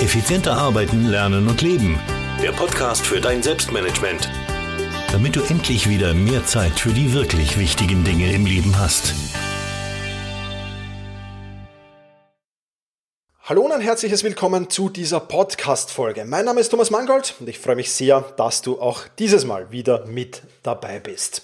Effizienter arbeiten, lernen und leben. Der Podcast für dein Selbstmanagement. Damit du endlich wieder mehr Zeit für die wirklich wichtigen Dinge im Leben hast. Hallo und ein herzliches Willkommen zu dieser Podcast-Folge. Mein Name ist Thomas Mangold und ich freue mich sehr, dass du auch dieses Mal wieder mit dabei bist.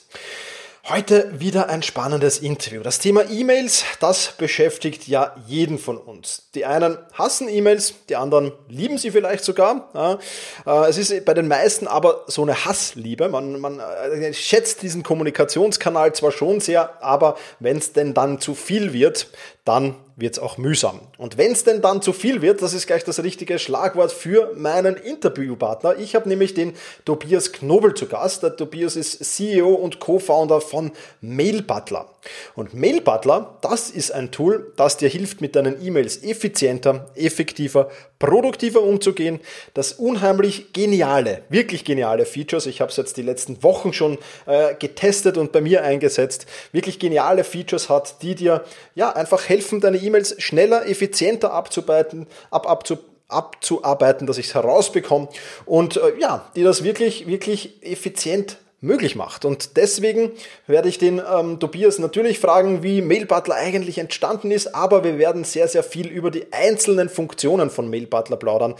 Heute wieder ein spannendes Interview. Das Thema E-Mails, das beschäftigt ja jeden von uns. Die einen hassen E-Mails, die anderen lieben sie vielleicht sogar. Äh, es ist bei den meisten aber so eine Hassliebe. Man, man äh, schätzt diesen Kommunikationskanal zwar schon sehr, aber wenn es denn dann zu viel wird, dann wird es auch mühsam. Und wenn es denn dann zu viel wird, das ist gleich das richtige Schlagwort für meinen Interviewpartner. Ich habe nämlich den Tobias Knobel zu Gast. Der Tobias ist CEO und Co-Founder von Mail Butler. Und Mail Butler, das ist ein Tool, das dir hilft, mit deinen E-Mails effizienter, effektiver, produktiver umzugehen. Das unheimlich geniale, wirklich geniale Features, ich habe es jetzt die letzten Wochen schon äh, getestet und bei mir eingesetzt, wirklich geniale Features hat, die dir ja einfach helfen, deine E-Mails schneller, effizienter abzuarbeiten, ab, abzu, abzuarbeiten, dass ich es herausbekomme. Und äh, ja, die das wirklich, wirklich effizient möglich macht. Und deswegen werde ich den ähm, Tobias natürlich fragen, wie Mail Butler eigentlich entstanden ist, aber wir werden sehr, sehr viel über die einzelnen Funktionen von Mail Butler plaudern,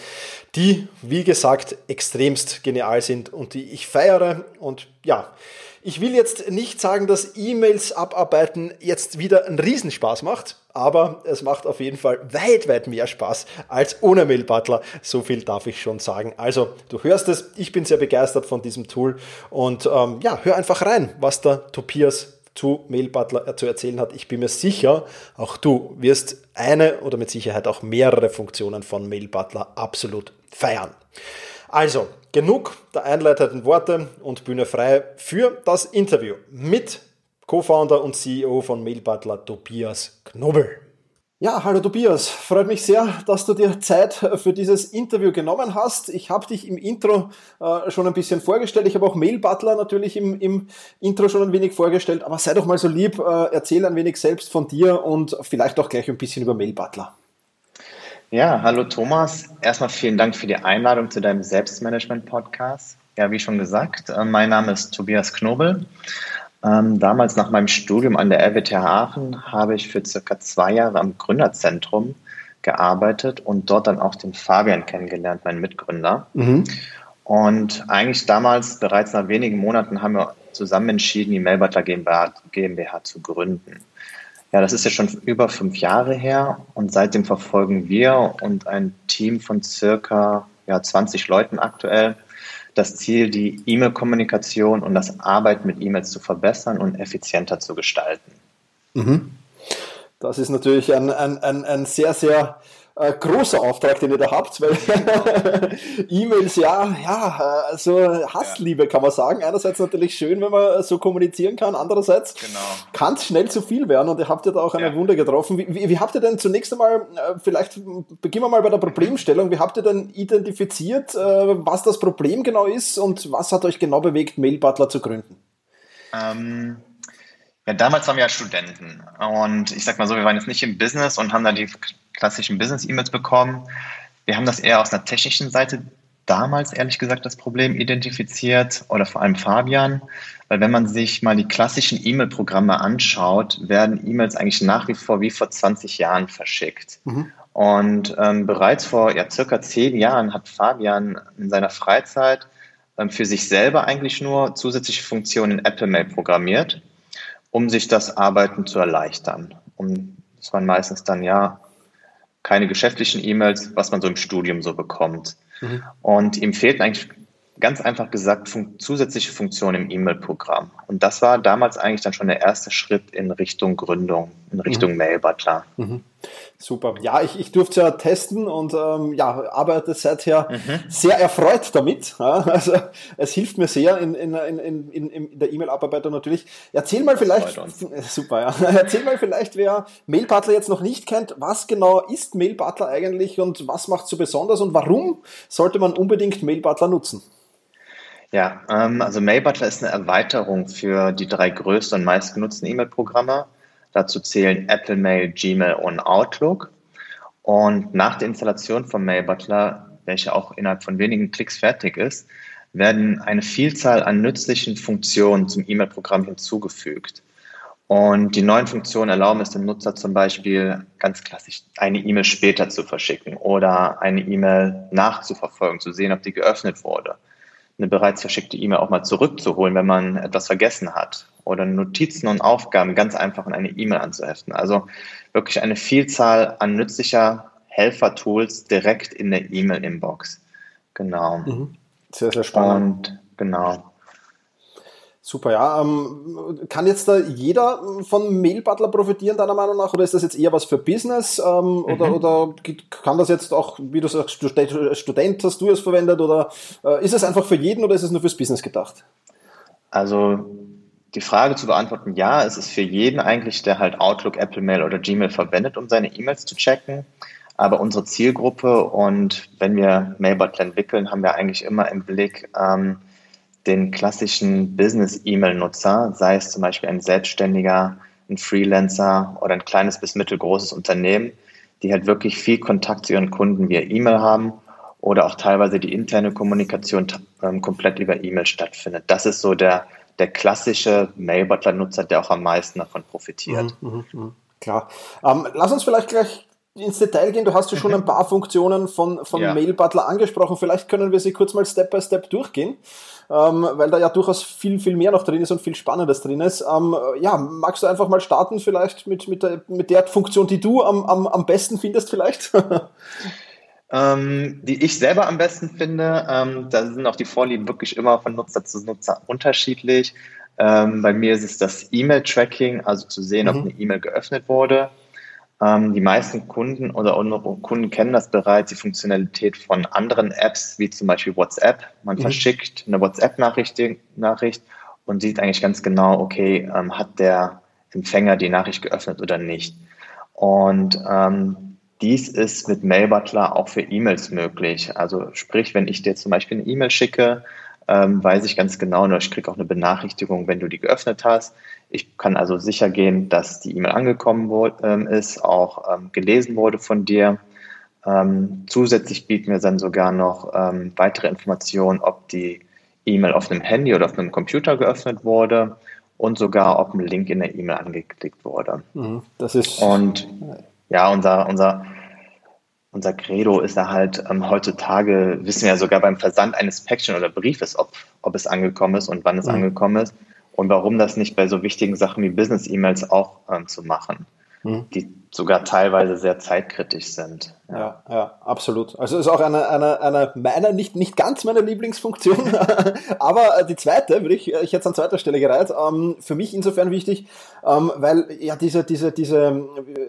die, wie gesagt, extremst genial sind und die ich feiere. Und ja, ich will jetzt nicht sagen, dass E-Mails abarbeiten jetzt wieder einen Riesenspaß macht, aber es macht auf jeden Fall weit, weit mehr Spaß als ohne Mail Butler. So viel darf ich schon sagen. Also, du hörst es, ich bin sehr begeistert von diesem Tool und ähm, ja, hör einfach rein, was der Tobias zu Mail Butler zu erzählen hat. Ich bin mir sicher, auch du wirst eine oder mit Sicherheit auch mehrere Funktionen von Mail Butler absolut feiern. Also, genug der einleitenden Worte und Bühne frei für das Interview mit Co-Founder und CEO von MailButler Tobias Knobel. Ja, hallo Tobias, freut mich sehr, dass du dir Zeit für dieses Interview genommen hast. Ich habe dich im Intro äh, schon ein bisschen vorgestellt. Ich habe auch MailButler natürlich im, im, Intro schon ein wenig vorgestellt. Aber sei doch mal so lieb, äh, erzähl ein wenig selbst von dir und vielleicht auch gleich ein bisschen über MailButler. Ja, hallo Thomas. Erstmal vielen Dank für die Einladung zu deinem Selbstmanagement-Podcast. Ja, wie schon gesagt, äh, mein Name ist Tobias Knobel. Ähm, damals nach meinem Studium an der RWTH Aachen habe ich für circa zwei Jahre am Gründerzentrum gearbeitet und dort dann auch den Fabian kennengelernt, meinen Mitgründer. Mhm. Und eigentlich damals, bereits nach wenigen Monaten, haben wir zusammen entschieden, die Mailbutler GmbH, GmbH zu gründen. Ja, das ist ja schon über fünf Jahre her und seitdem verfolgen wir und ein Team von circa ja, 20 Leuten aktuell das Ziel, die E-Mail-Kommunikation und das Arbeiten mit E-Mails zu verbessern und effizienter zu gestalten. Mhm. Das ist natürlich ein, ein, ein, ein sehr, sehr äh, großer Auftrag, den ihr da habt, weil E-Mails, ja, ja, also Hassliebe kann man sagen. Einerseits natürlich schön, wenn man so kommunizieren kann, andererseits genau. kann es schnell zu viel werden und ihr habt ja da auch eine ja. Wunder getroffen. Wie, wie, wie, habt ihr denn zunächst einmal, äh, vielleicht beginnen wir mal bei der Problemstellung, wie habt ihr denn identifiziert, äh, was das Problem genau ist und was hat euch genau bewegt, Mail Butler zu gründen? Ähm ja, damals waren wir ja Studenten und ich sag mal so, wir waren jetzt nicht im Business und haben da die klassischen Business-E-Mails bekommen. Wir haben das eher aus einer technischen Seite damals ehrlich gesagt das Problem identifiziert oder vor allem Fabian, weil wenn man sich mal die klassischen E-Mail-Programme anschaut, werden E-Mails eigentlich nach wie vor wie vor 20 Jahren verschickt. Mhm. Und ähm, bereits vor ja, circa zehn Jahren hat Fabian in seiner Freizeit ähm, für sich selber eigentlich nur zusätzliche Funktionen in Apple Mail programmiert, um sich das Arbeiten zu erleichtern. Um, das waren meistens dann ja keine geschäftlichen E-Mails, was man so im Studium so bekommt. Mhm. Und ihm fehlt eigentlich ganz einfach gesagt fun zusätzliche Funktionen im E-Mail-Programm. Und das war damals eigentlich dann schon der erste Schritt in Richtung Gründung, in Richtung mhm. Mail-Butler. Mhm. Super. Ja, ich, ich durfte es ja testen und ähm, ja, arbeite seither mhm. sehr erfreut damit. Ja, also es hilft mir sehr in, in, in, in, in der E-Mail-Abarbeitung natürlich. Erzähl mal vielleicht, super, ja. Erzähl mal vielleicht, wer Mail Butler jetzt noch nicht kennt, was genau ist Mail Butler eigentlich und was macht es so besonders und warum sollte man unbedingt Mail Butler nutzen? Ja, ähm, also MailButler ist eine Erweiterung für die drei größten und meistgenutzten E-Mail-Programme. Dazu zählen Apple Mail, Gmail und Outlook. Und nach der Installation von Mail Butler, welche auch innerhalb von wenigen Klicks fertig ist, werden eine Vielzahl an nützlichen Funktionen zum E-Mail-Programm hinzugefügt. Und die neuen Funktionen erlauben es dem Nutzer zum Beispiel ganz klassisch eine E-Mail später zu verschicken oder eine E-Mail nachzuverfolgen, zu sehen, ob die geöffnet wurde. Eine bereits verschickte E-Mail auch mal zurückzuholen, wenn man etwas vergessen hat. Oder Notizen und Aufgaben ganz einfach in eine E-Mail anzuheften. Also wirklich eine Vielzahl an nützlicher Helfer-Tools direkt in der E-Mail-Inbox. Genau. Mhm. Sehr, sehr spannend. Und genau. Super, ja. Ähm, kann jetzt da jeder von Mail Butler profitieren, deiner Meinung nach? Oder ist das jetzt eher was für Business? Ähm, mhm. oder, oder kann das jetzt auch, wie du sagst, Student hast du es verwendet? Oder äh, ist es einfach für jeden oder ist es nur fürs Business gedacht? Also die Frage zu beantworten, ja, es ist für jeden eigentlich, der halt Outlook, Apple Mail oder Gmail verwendet, um seine E-Mails zu checken. Aber unsere Zielgruppe und wenn wir Mail Butler entwickeln, haben wir eigentlich immer im Blick, ähm, den klassischen Business-E-Mail-Nutzer, sei es zum Beispiel ein Selbstständiger, ein Freelancer oder ein kleines bis mittelgroßes Unternehmen, die halt wirklich viel Kontakt zu ihren Kunden via E-Mail haben oder auch teilweise die interne Kommunikation ähm, komplett über E-Mail stattfindet. Das ist so der, der klassische Mail-Butler-Nutzer, der auch am meisten davon profitiert. Mhm, mh, mh. Klar. Ähm, lass uns vielleicht gleich ins Detail gehen. Du hast ja schon mhm. ein paar Funktionen von, von ja. Mail Butler angesprochen. Vielleicht können wir sie kurz mal Step by Step durchgehen ähm, weil da ja durchaus viel, viel mehr noch drin ist und viel Spannendes drin ist. Ähm, ja, magst du einfach mal starten vielleicht mit, mit, der, mit der Funktion, die du am, am, am besten findest vielleicht? ähm, die ich selber am besten finde, ähm, da sind auch die Vorlieben wirklich immer von Nutzer zu Nutzer unterschiedlich. Ähm, bei mir ist es das E-Mail-Tracking, also zu sehen, mhm. ob eine E-Mail geöffnet wurde. Ähm, die meisten Kunden oder unsere Kunden kennen das bereits, die Funktionalität von anderen Apps, wie zum Beispiel WhatsApp. Man mhm. verschickt eine WhatsApp-Nachricht Nachricht und sieht eigentlich ganz genau, okay, ähm, hat der Empfänger die Nachricht geöffnet oder nicht. Und ähm, dies ist mit Mail Butler auch für E-Mails möglich. Also sprich, wenn ich dir zum Beispiel eine E-Mail schicke, ähm, weiß ich ganz genau, oder ich kriege auch eine Benachrichtigung, wenn du die geöffnet hast. Ich kann also sicher gehen, dass die E-Mail angekommen ähm, ist, auch ähm, gelesen wurde von dir. Ähm, zusätzlich bieten wir dann sogar noch ähm, weitere Informationen, ob die E-Mail auf einem Handy oder auf einem Computer geöffnet wurde und sogar, ob ein Link in der E-Mail angeklickt wurde. Mhm, das ist und ja, unser, unser unser Credo ist da halt, ähm, heutzutage wissen wir ja sogar beim Versand eines Päckchen oder Briefes, ob, ob es angekommen ist und wann es mhm. angekommen ist und warum das nicht bei so wichtigen Sachen wie Business-E-Mails auch ähm, zu machen, mhm. die sogar teilweise sehr zeitkritisch sind. Ja, ja, absolut. Also ist auch eine, eine, eine meiner, nicht, nicht ganz meine Lieblingsfunktion, aber die zweite, würde ich, ich jetzt an zweiter Stelle gereiht, ähm, für mich insofern wichtig, ähm, weil ja diese, diese, diese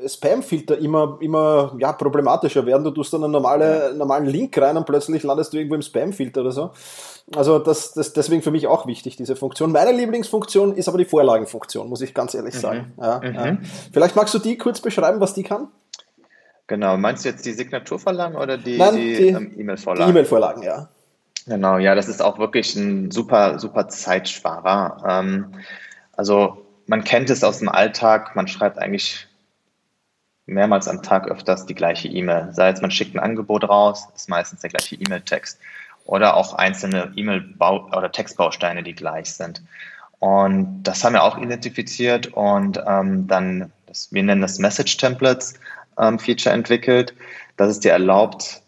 Spam-Filter immer, immer ja, problematischer werden. Du tust dann einen normale, normalen Link rein und plötzlich landest du irgendwo im Spam-Filter oder so. Also das, das deswegen für mich auch wichtig, diese Funktion. Meine Lieblingsfunktion ist aber die Vorlagenfunktion, muss ich ganz ehrlich mhm. sagen. Mhm. Ja, mhm. Ja. Vielleicht magst du die kurz beschreiben, was die kann? Genau, meinst du jetzt die Signaturvorlagen oder die, Nein, die, die ähm, E-Mail-Vorlagen? Die E-Mail-Vorlagen, ja. Genau, ja, das ist auch wirklich ein super, super Zeitsparer. Ähm, also man kennt es aus dem Alltag, man schreibt eigentlich mehrmals am Tag öfters die gleiche E-Mail. Sei es, man schickt ein Angebot raus, ist meistens der gleiche E-Mail-Text oder auch einzelne E-Mail-Bau- oder Textbausteine, die gleich sind. Und das haben wir auch identifiziert und ähm, dann, das, wir nennen das Message Templates ähm, Feature entwickelt, das es dir erlaubt,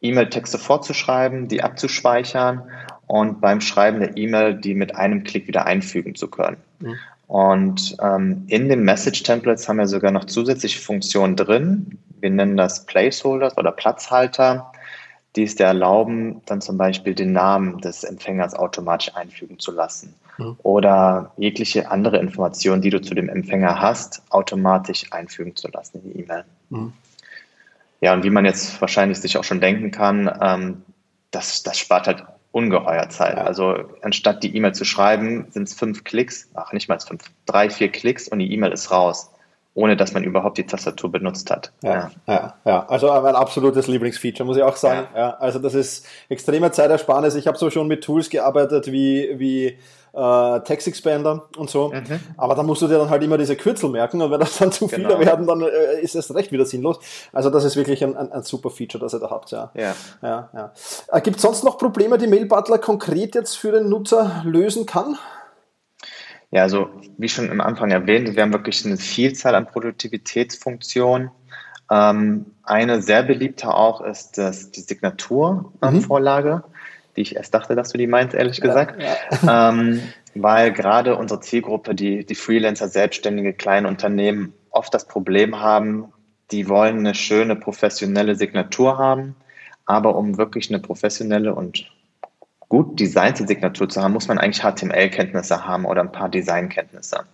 E-Mail-Texte vorzuschreiben, die abzuspeichern und beim Schreiben der E-Mail die mit einem Klick wieder einfügen zu können. Mhm. Und ähm, in den Message Templates haben wir sogar noch zusätzliche Funktionen drin. Wir nennen das Placeholders oder Platzhalter die es dir erlauben, dann zum Beispiel den Namen des Empfängers automatisch einfügen zu lassen mhm. oder jegliche andere Informationen, die du zu dem Empfänger hast, automatisch einfügen zu lassen in die E-Mail. Mhm. Ja, und wie man jetzt wahrscheinlich sich auch schon denken kann, ähm, das, das spart halt ungeheuer Zeit. Also anstatt die E-Mail zu schreiben, sind es fünf Klicks, ach nicht mal fünf, drei, vier Klicks und die E-Mail ist raus ohne dass man überhaupt die Tastatur benutzt hat. Ja, ja, ja. also mein absolutes Lieblingsfeature, muss ich auch sagen. Ja. ja also das ist extreme Zeitersparnis. Ich habe so schon mit Tools gearbeitet wie, wie äh, Text Expander und so. Mhm. Aber da musst du dir dann halt immer diese Kürzel merken und wenn das dann zu viele genau. werden, dann äh, ist es recht wieder sinnlos. Also das ist wirklich ein, ein, ein super Feature, das ihr da habt, ja. ja. ja, ja. Äh, Gibt es sonst noch Probleme, die Mail Butler konkret jetzt für den Nutzer lösen kann? Ja, also wie schon am Anfang erwähnt, wir haben wirklich eine Vielzahl an Produktivitätsfunktionen. Ähm, eine sehr beliebte auch ist das, die Signaturvorlage, mhm. die ich erst dachte, dass du die meinst, ehrlich gesagt. Ja, ja. Ähm, weil gerade unsere Zielgruppe, die, die Freelancer, Selbstständige, kleine Unternehmen, oft das Problem haben, die wollen eine schöne professionelle Signatur haben, aber um wirklich eine professionelle und gut designte Signatur zu haben, muss man eigentlich HTML-Kenntnisse haben oder ein paar Designkenntnisse.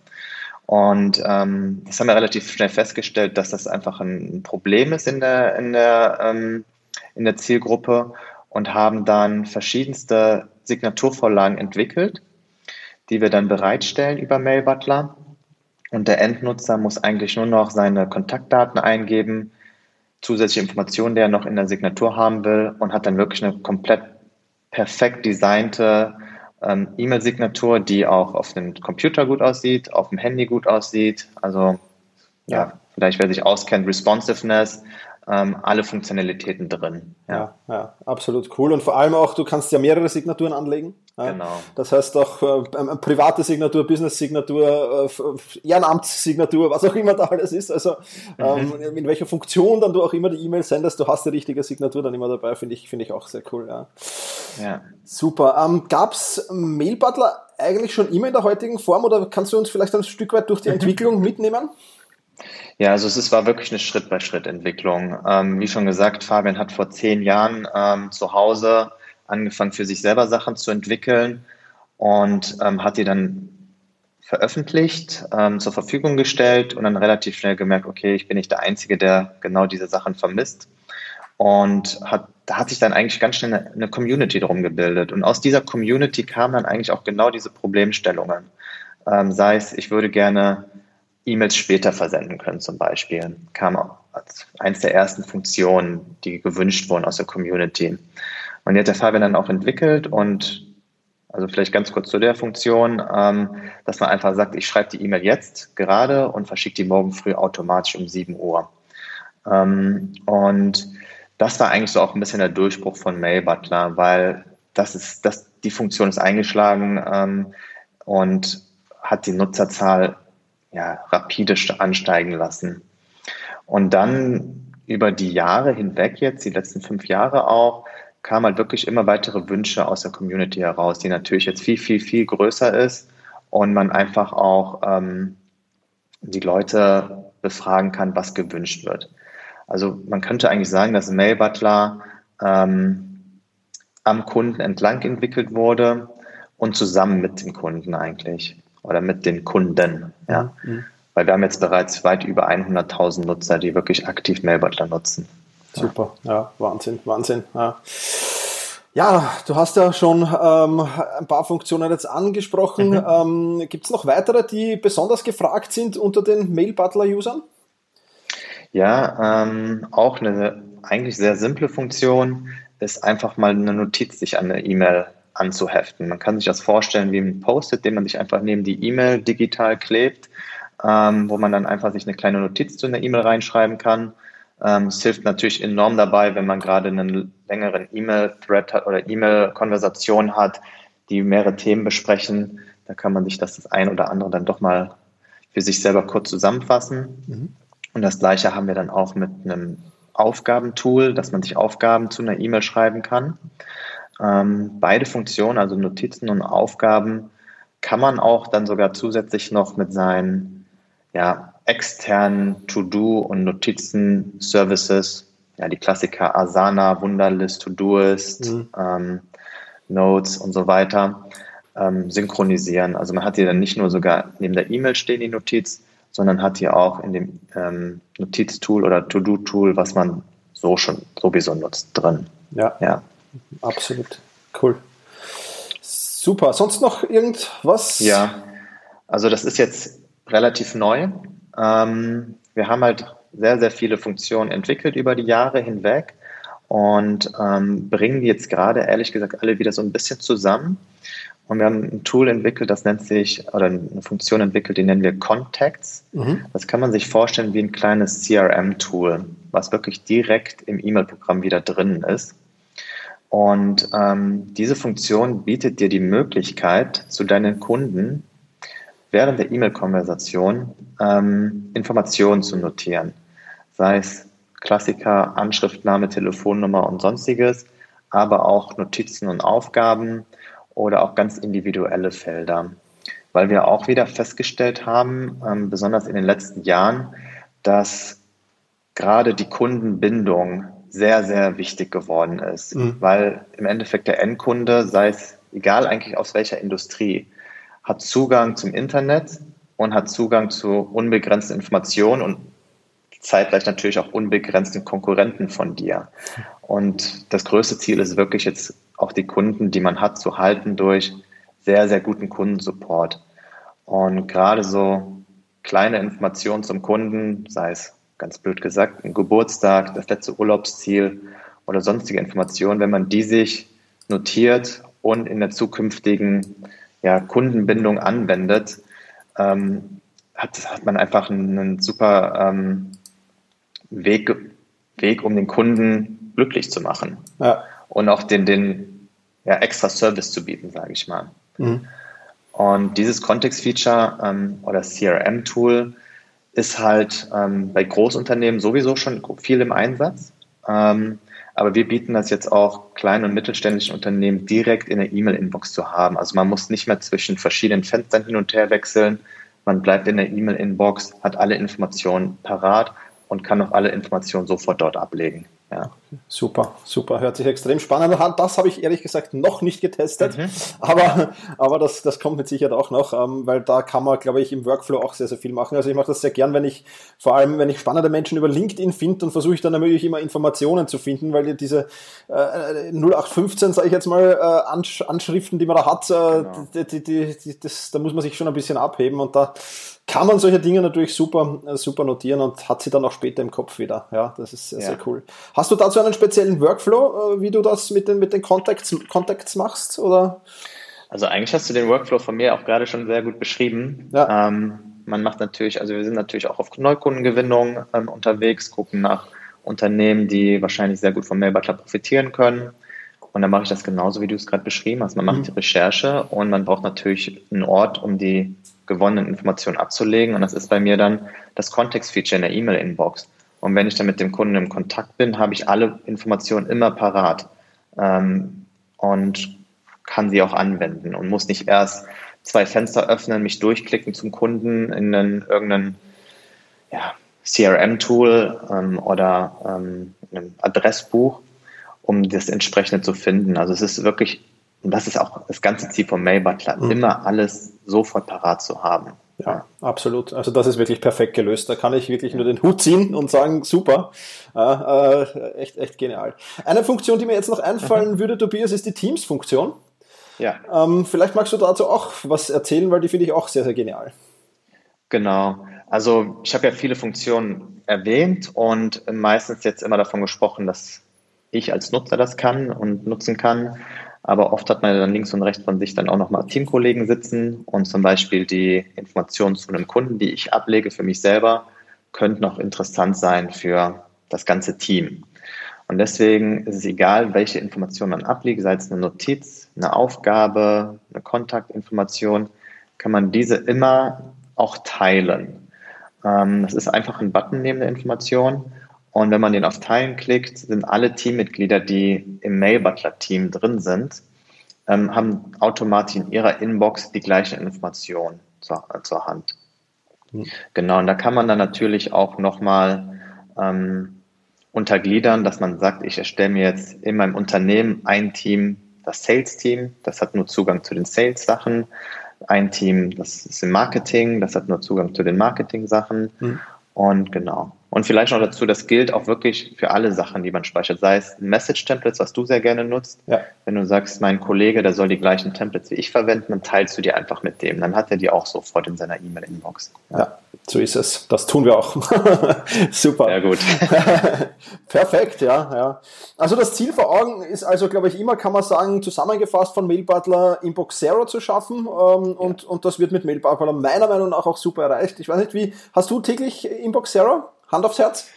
Und ähm, das haben wir relativ schnell festgestellt, dass das einfach ein Problem ist in der, in der, ähm, in der Zielgruppe und haben dann verschiedenste Signaturvorlagen entwickelt, die wir dann bereitstellen über Mail Butler. Und der Endnutzer muss eigentlich nur noch seine Kontaktdaten eingeben, zusätzliche Informationen, die er noch in der Signatur haben will und hat dann wirklich eine komplett perfekt designte ähm, E-Mail-Signatur, die auch auf dem Computer gut aussieht, auf dem Handy gut aussieht. Also ja, ja vielleicht wer sich auskennt, Responsiveness, ähm, alle Funktionalitäten drin. Ja. ja. Ja, absolut cool. Und vor allem auch, du kannst ja mehrere Signaturen anlegen. Ja. Genau. Das heißt auch äh, eine private Signatur, Business-Signatur, äh, Ehrenamtssignatur, was auch immer da alles ist. Also mhm. ähm, in welcher Funktion dann du auch immer die E-Mail sendest, du hast die richtige Signatur dann immer dabei, finde ich, finde ich auch sehr cool. Ja. ja. Super. Ähm, Gab es Mail-Butler eigentlich schon immer in der heutigen Form oder kannst du uns vielleicht ein Stück weit durch die Entwicklung mitnehmen? Ja, also es war wirklich eine Schritt-bei-Schritt-Entwicklung. Ähm, wie schon gesagt, Fabian hat vor zehn Jahren ähm, zu Hause angefangen, für sich selber Sachen zu entwickeln und ähm, hat die dann veröffentlicht, ähm, zur Verfügung gestellt und dann relativ schnell gemerkt, okay, ich bin nicht der Einzige, der genau diese Sachen vermisst. Und hat, da hat sich dann eigentlich ganz schnell eine, eine Community drum gebildet. Und aus dieser Community kamen dann eigentlich auch genau diese Problemstellungen. Ähm, sei es, ich würde gerne E-Mails später versenden können zum Beispiel. Kam als eins der ersten Funktionen, die gewünscht wurden aus der Community. Und die hat der Fabian dann auch entwickelt und also vielleicht ganz kurz zu der Funktion, ähm, dass man einfach sagt, ich schreibe die E-Mail jetzt gerade und verschicke die morgen früh automatisch um 7 Uhr. Ähm, und das war eigentlich so auch ein bisschen der Durchbruch von Mail Butler, weil das ist, das, die Funktion ist eingeschlagen ähm, und hat die Nutzerzahl ja, rapide ansteigen lassen. Und dann über die Jahre hinweg jetzt, die letzten fünf Jahre auch, kamen halt wirklich immer weitere Wünsche aus der Community heraus, die natürlich jetzt viel, viel, viel größer ist und man einfach auch ähm, die Leute befragen kann, was gewünscht wird. Also man könnte eigentlich sagen, dass Mail Butler ähm, am Kunden entlang entwickelt wurde und zusammen mit dem Kunden eigentlich oder mit den Kunden. Ja? Mhm. Weil wir haben jetzt bereits weit über 100.000 Nutzer, die wirklich aktiv Mailbutler nutzen. Super, ja, Wahnsinn, Wahnsinn. Ja. Ja, du hast ja schon ähm, ein paar Funktionen jetzt angesprochen. Mhm. Ähm, Gibt es noch weitere, die besonders gefragt sind unter den Mail-Butler-Usern? Ja, ähm, auch eine eigentlich sehr simple Funktion ist einfach mal eine Notiz sich an eine E-Mail anzuheften. Man kann sich das vorstellen wie ein Post-it, den man sich einfach neben die E-Mail digital klebt, ähm, wo man dann einfach sich eine kleine Notiz zu einer E-Mail reinschreiben kann. Ähm, es hilft natürlich enorm dabei, wenn man gerade einen längeren E-Mail-Thread hat oder E-Mail-Konversation hat, die mehrere Themen besprechen. Da kann man sich das, das ein oder andere dann doch mal für sich selber kurz zusammenfassen. Mhm. Und das gleiche haben wir dann auch mit einem Aufgabentool, dass man sich Aufgaben zu einer E-Mail schreiben kann. Ähm, beide Funktionen, also Notizen und Aufgaben, kann man auch dann sogar zusätzlich noch mit seinen ja, externen To-Do- und Notizen-Services, ja, die Klassiker Asana, Wunderlist, To-Doist, mhm. ähm, Notes und so weiter, ähm, synchronisieren. Also man hat hier dann nicht nur sogar neben der E-Mail stehen die Notiz, sondern hat hier auch in dem ähm, Notiztool oder To-Do-Tool, was man so schon sowieso nutzt, drin. Ja. ja. Absolut. Cool. Super. Sonst noch irgendwas? Ja, also das ist jetzt relativ neu. Ähm, wir haben halt sehr, sehr viele Funktionen entwickelt über die Jahre hinweg und ähm, bringen die jetzt gerade, ehrlich gesagt, alle wieder so ein bisschen zusammen Und wir haben ein Tool entwickelt, das nennt sich, oder eine Funktion entwickelt, die nennen wir Contacts. Mhm. Das kann man sich vorstellen wie ein kleines CRM-Tool, was wirklich direkt im E-Mail-Programm wieder drin ist. Und ähm, diese Funktion bietet dir die Möglichkeit, zu deinen Kunden während der E-Mail-Konversation ähm, Informationen zu notieren. Sei es Klassiker, Anschriftname, Telefonnummer und sonstiges, aber auch Notizen und Aufgaben, oder auch ganz individuelle Felder. Weil wir auch wieder festgestellt haben, ähm, besonders in den letzten Jahren, dass gerade die Kundenbindung sehr, sehr wichtig geworden ist. Mhm. Weil im Endeffekt der Endkunde, sei es egal eigentlich aus welcher Industrie, hat Zugang zum Internet und hat Zugang zu unbegrenzten Informationen und zeitgleich natürlich auch unbegrenzten Konkurrenten von dir. Und das größte Ziel ist wirklich jetzt auch die Kunden, die man hat, zu halten durch sehr, sehr guten Kundensupport. Und gerade so kleine Informationen zum Kunden, sei es ganz blöd gesagt, ein Geburtstag, das letzte Urlaubsziel oder sonstige Informationen, wenn man die sich notiert und in der zukünftigen ja, Kundenbindung anwendet, ähm, hat, hat man einfach einen, super ähm, Weg, Weg, um den Kunden glücklich zu machen. Ja. Und auch den, den ja, extra Service zu bieten, sage ich mal. Mhm. Und dieses Context-Feature ähm, oder CRM-Tool ist halt ähm, bei Großunternehmen sowieso schon viel im Einsatz. Ähm, aber wir bieten das jetzt auch kleinen und mittelständischen Unternehmen direkt in der E-Mail-Inbox zu haben. Also man muss nicht mehr zwischen verschiedenen Fenstern hin und her wechseln. Man bleibt in der E-Mail-Inbox, hat alle Informationen parat und kann auch alle Informationen sofort dort ablegen. Ja. Super, super. Hört sich extrem spannend an. Das habe ich ehrlich gesagt noch nicht getestet, mhm. aber, aber das, das kommt mit Sicherheit auch noch, ähm, weil da kann man, glaube ich, im Workflow auch sehr, sehr viel machen. Also ich mache das sehr gern, wenn ich, vor allem wenn ich spannende Menschen über LinkedIn finde, dann versuche ich dann natürlich immer Informationen zu finden, weil diese äh, 0815, sage ich jetzt mal, äh, Anschriften, die man da hat, äh, genau. die, die, die, das, da muss man sich schon ein bisschen abheben und da kann man solche Dinge natürlich super, super notieren und hat sie dann auch später im Kopf wieder. Ja, das ist sehr, ja. sehr cool. Hast du dazu einen speziellen Workflow, äh, wie du das mit den, mit den Contacts, Contacts machst? Oder? Also eigentlich hast du den Workflow von mir auch gerade schon sehr gut beschrieben. Ja. Ähm, man macht natürlich, also wir sind natürlich auch auf Neukundengewinnung ähm, unterwegs, gucken nach Unternehmen, die wahrscheinlich sehr gut vom Mail Butler profitieren können. Und dann mache ich das genauso, wie du es gerade beschrieben hast. Man macht mhm. die Recherche und man braucht natürlich einen Ort, um die gewonnenen Informationen abzulegen. Und das ist bei mir dann das Kontext-Feature in der E-Mail-Inbox. Und wenn ich dann mit dem Kunden im Kontakt bin, habe ich alle Informationen immer parat ähm, und kann sie auch anwenden und muss nicht erst zwei Fenster öffnen, mich durchklicken zum Kunden in einen, irgendein ja, CRM-Tool ähm, oder ähm, einem Adressbuch, um das entsprechende zu finden. Also es ist wirklich und das ist auch das ganze Ziel von Mailbutler, mhm. immer alles sofort parat zu haben. Ja, absolut. Also das ist wirklich perfekt gelöst. Da kann ich wirklich nur den Hut ziehen und sagen, super. Äh, äh, echt, echt genial. Eine Funktion, die mir jetzt noch einfallen mhm. würde, Tobias, ist die Teams-Funktion. Ja. Ähm, vielleicht magst du dazu auch was erzählen, weil die finde ich auch sehr, sehr genial. Genau. Also ich habe ja viele Funktionen erwähnt und meistens jetzt immer davon gesprochen, dass ich als Nutzer das kann und nutzen kann. Aber oft hat man dann links und rechts von sich dann auch nochmal Teamkollegen sitzen und zum Beispiel die Informationen zu einem Kunden, die ich ablege für mich selber, könnten auch interessant sein für das ganze Team. Und deswegen ist es egal, welche Informationen man ablegt, sei es eine Notiz, eine Aufgabe, eine Kontaktinformation, kann man diese immer auch teilen. Ähm, das ist einfach ein Button neben der Information und wenn man den auf Teilen klickt, sind alle Teammitglieder, die im Mail-Butler-Team drin sind, ähm, haben automatisch in ihrer Inbox die gleiche Information zur, äh, zur Hand. Mhm. Genau, und da kann man dann natürlich auch nochmal ähm, untergliedern, dass man sagt, ich erstelle mir jetzt in meinem Unternehmen ein Team, das Sales-Team, das hat nur Zugang zu den Sales-Sachen, ein Team, das ist im Marketing, das hat nur Zugang zu den Marketing-Sachen. Mhm. Und genau, Und vielleicht noch dazu, das gilt auch wirklich für alle Sachen, die man speichert. Sei es Message-Templates, was du sehr gerne nutzt. Ja. Wenn du sagst, mein Kollege, der soll die gleichen Templates wie ich verwenden, dann teilst du die einfach mit dem. Dann hat er die auch sofort in seiner E-Mail-Inbox. Ja. ja. so ist es. Das tun wir auch. Super. Sehr gut. Perfekt, ja, ja. Also das Ziel vor Augen ist also, glaube ich, immer, kann man sagen, zusammengefasst von Mail Butler Inbox Zero zu schaffen. Ähm, und, ja. und das wird mit Mail Butler meiner Meinung nach auch super erreicht. Ich weiß nicht, wie, hast du täglich Inbox Zero? Hand aufs Herz?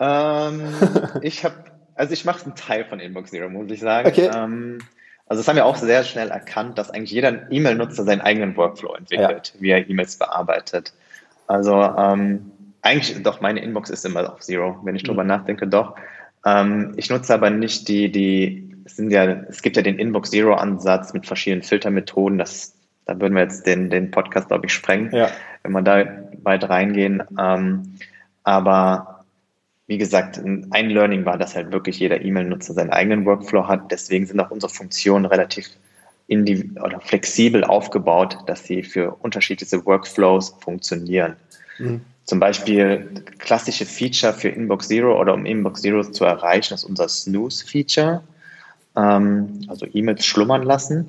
Ähm, ich habe, also ich mache einen Teil von Inbox Zero, muss ich sagen. Okay. Ähm, also das haben wir auch sehr schnell erkannt, dass eigentlich jeder E-Mail-Nutzer seinen eigenen Workflow entwickelt, ja. wie er E-Mails bearbeitet. Also ähm, eigentlich doch meine Inbox ist immer auf Zero, wenn ich mhm. drüber nachdenke, doch. Ähm, ich nutze aber nicht die, die, es sind ja, es gibt ja den Inbox Zero Ansatz mit verschiedenen Filtermethoden. Das, da würden wir jetzt den, den Podcast, glaube ich, sprengen, ja. wenn wir da weit reingehen. Ähm, aber wie gesagt, ein Learning war, dass halt wirklich jeder E-Mail-Nutzer seinen eigenen Workflow hat. Deswegen sind auch unsere Funktionen relativ oder flexibel aufgebaut, dass sie für unterschiedliche Workflows funktionieren. Mhm. Zum Beispiel klassische Feature für Inbox Zero oder um Inbox Zero zu erreichen, ist unser Snooze-Feature, ähm, also E-Mails schlummern lassen.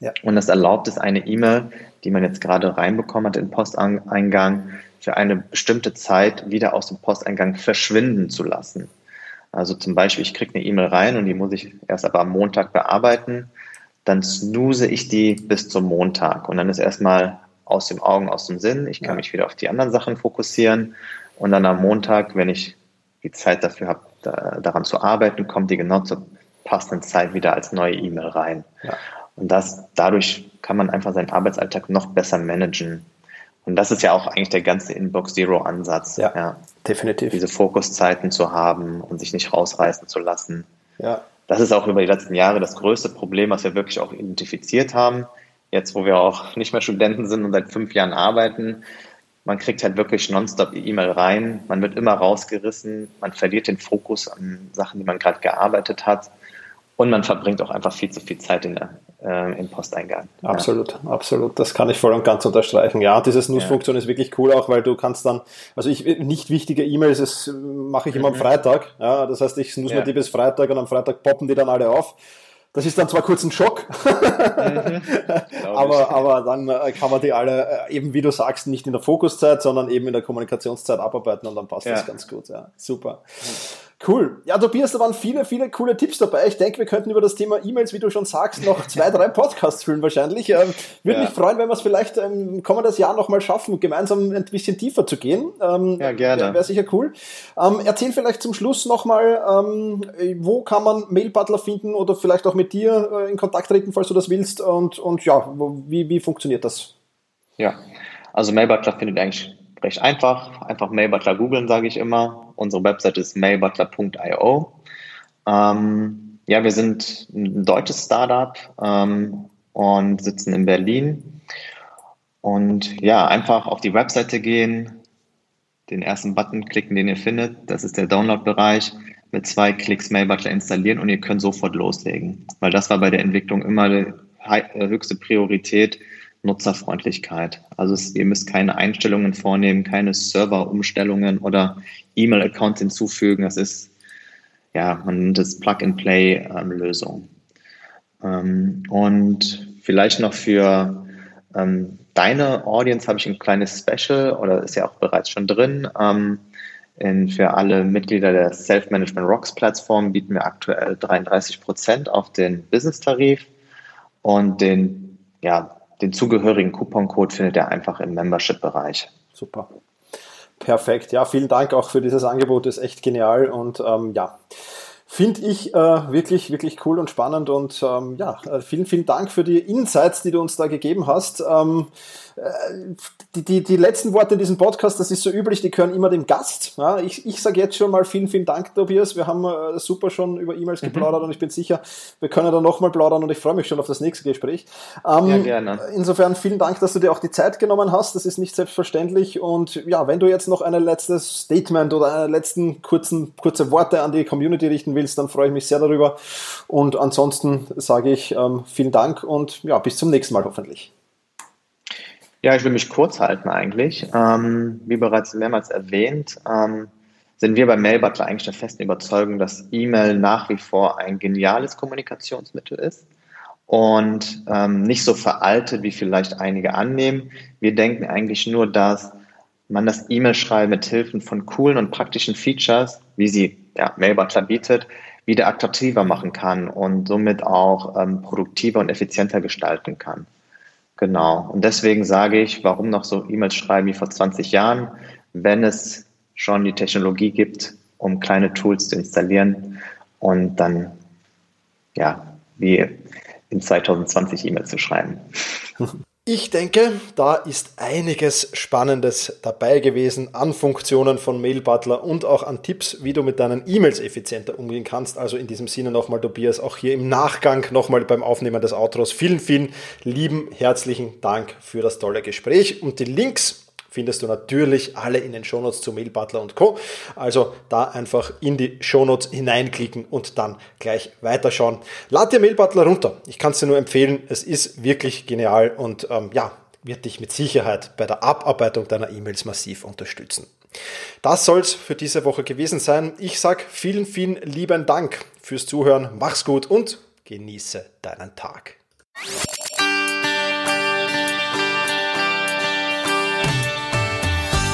Ja. Und das erlaubt es, eine E-Mail, die man jetzt gerade reinbekommen hat in Posteingang, für eine bestimmte Zeit wieder aus dem Posteingang verschwinden zu lassen. Also zum Beispiel, ich kriege eine E-Mail rein und die muss ich erst aber am Montag bearbeiten. Dann snooze ich die bis zum Montag und dann ist erstmal aus dem Augen, aus dem Sinn. Ich kann mich wieder auf die anderen Sachen fokussieren und dann am Montag, wenn ich die Zeit dafür habe, da, daran zu arbeiten, kommt die genau zur passenden Zeit wieder als neue E-Mail rein. Ja. Und das, dadurch kann man einfach seinen Arbeitsalltag noch besser managen. Und das ist ja auch eigentlich der ganze Inbox Zero Ansatz. Ja, ja. definitiv. Diese Fokuszeiten zu haben und sich nicht rausreißen zu lassen. Ja. Das ist auch über die letzten Jahre das größte Problem, was wir wirklich auch identifiziert haben. Jetzt, wo wir auch nicht mehr Studenten sind und seit fünf Jahren arbeiten, man kriegt halt wirklich nonstop E-Mail rein, man wird immer rausgerissen, man verliert den Fokus an Sachen, die man gerade gearbeitet hat. Und man verbringt auch einfach viel zu viel Zeit in der, äh, im Posteingang. Absolut, ja. absolut. Das kann ich voll und ganz unterstreichen. Ja, diese Snooze-Funktion ja. ist wirklich cool auch, weil du kannst dann, also ich, nicht wichtige E-Mails, das mache ich immer mhm. am Freitag. Ja, das heißt, ich snooze ja. mir die bis Freitag und am Freitag poppen die dann alle auf. Das ist dann zwar kurz ein Schock, mhm. aber, aber dann äh, kann man die alle, äh, eben wie du sagst, nicht in der Fokuszeit, sondern eben in der Kommunikationszeit abarbeiten und dann passt ja. das ganz gut. Ja, super. Mhm. Cool. Ja, Tobias, da waren viele, viele coole Tipps dabei. Ich denke, wir könnten über das Thema E-Mails, wie du schon sagst, noch zwei, drei Podcasts füllen wahrscheinlich. Ähm, würde ja. mich freuen, wenn wir es vielleicht ähm, kommendes Jahr nochmal schaffen, gemeinsam ein bisschen tiefer zu gehen. Ähm, ja, gerne. Wäre wär sicher cool. Ähm, erzähl vielleicht zum Schluss nochmal, ähm, wo kann man Mail-Butler finden oder vielleicht auch mit dir äh, in Kontakt treten, falls du das willst. Und, und ja, wie, wie funktioniert das? Ja, also Mail-Butler findet eigentlich recht einfach. Einfach Mailbutler googeln, sage ich immer. Unsere Website ist mailbutler.io. Ähm, ja, wir sind ein deutsches Startup ähm, und sitzen in Berlin. Und ja, einfach auf die Webseite gehen, den ersten Button klicken, den ihr findet. Das ist der Download-Bereich. Mit zwei Klicks Mailbutler installieren und ihr könnt sofort loslegen. Weil das war bei der Entwicklung immer die höchste Priorität, Nutzerfreundlichkeit. Also es, ihr müsst keine Einstellungen vornehmen, keine Serverumstellungen oder E-Mail-Accounts hinzufügen. Das ist, ja, man nennt es Plug-and-Play-Lösung. Ähm, und vielleicht noch für ähm, deine Audience habe ich ein kleines Special oder ist ja auch bereits schon drin. Ähm, in, für alle Mitglieder der Self-Management Rocks Plattform bieten wir aktuell 33 Prozent auf den Business-Tarif und den ja, den zugehörigen Couponcode findet ihr einfach im Membership-Bereich. Super. Perfekt. Ja, vielen Dank auch für dieses Angebot. Das ist echt genial und ähm, ja. Finde ich äh, wirklich, wirklich cool und spannend und ähm, ja, äh, vielen, vielen Dank für die Insights, die du uns da gegeben hast. Ähm, die, die, die letzten Worte in diesem Podcast, das ist so üblich, die gehören immer dem Gast. Ja, ich ich sage jetzt schon mal vielen, vielen Dank, Tobias. Wir haben äh, super schon über E-Mails mhm. geplaudert und ich bin sicher, wir können da nochmal plaudern und ich freue mich schon auf das nächste Gespräch. Ähm, ja, gerne. Insofern vielen Dank, dass du dir auch die Zeit genommen hast. Das ist nicht selbstverständlich. Und ja, wenn du jetzt noch ein letztes Statement oder eine letzten kurzen, kurze Worte an die Community richten willst, dann freue ich mich sehr darüber. Und ansonsten sage ich ähm, vielen Dank und ja, bis zum nächsten Mal hoffentlich. Ja, ich will mich kurz halten eigentlich. Ähm, wie bereits mehrmals erwähnt, ähm, sind wir bei Mailbutler eigentlich der festen Überzeugung, dass E-Mail nach wie vor ein geniales Kommunikationsmittel ist und ähm, nicht so veraltet, wie vielleicht einige annehmen. Wir denken eigentlich nur, dass man das E-Mail-Schreiben mit Hilfen von coolen und praktischen Features, wie sie ja, Mailbutler bietet, wieder attraktiver machen kann und somit auch ähm, produktiver und effizienter gestalten kann. Genau. Und deswegen sage ich, warum noch so E-Mails schreiben wie vor 20 Jahren, wenn es schon die Technologie gibt, um kleine Tools zu installieren und dann, ja, wie in 2020 E-Mails zu schreiben. Ich denke, da ist einiges Spannendes dabei gewesen an Funktionen von Mail Butler und auch an Tipps, wie du mit deinen E-Mails effizienter umgehen kannst. Also in diesem Sinne nochmal, Tobias, auch hier im Nachgang nochmal beim Aufnehmen des Outros. Vielen, vielen lieben herzlichen Dank für das tolle Gespräch und die Links findest du natürlich alle in den Shownotes zu Mail Butler und Co. Also da einfach in die Shownotes hineinklicken und dann gleich weiterschauen. Lad dir Mail Butler runter. Ich kann es dir nur empfehlen. Es ist wirklich genial und ähm, ja, wird dich mit Sicherheit bei der Abarbeitung deiner E-Mails massiv unterstützen. Das soll es für diese Woche gewesen sein. Ich sage vielen, vielen lieben Dank fürs Zuhören. Mach's gut und genieße deinen Tag.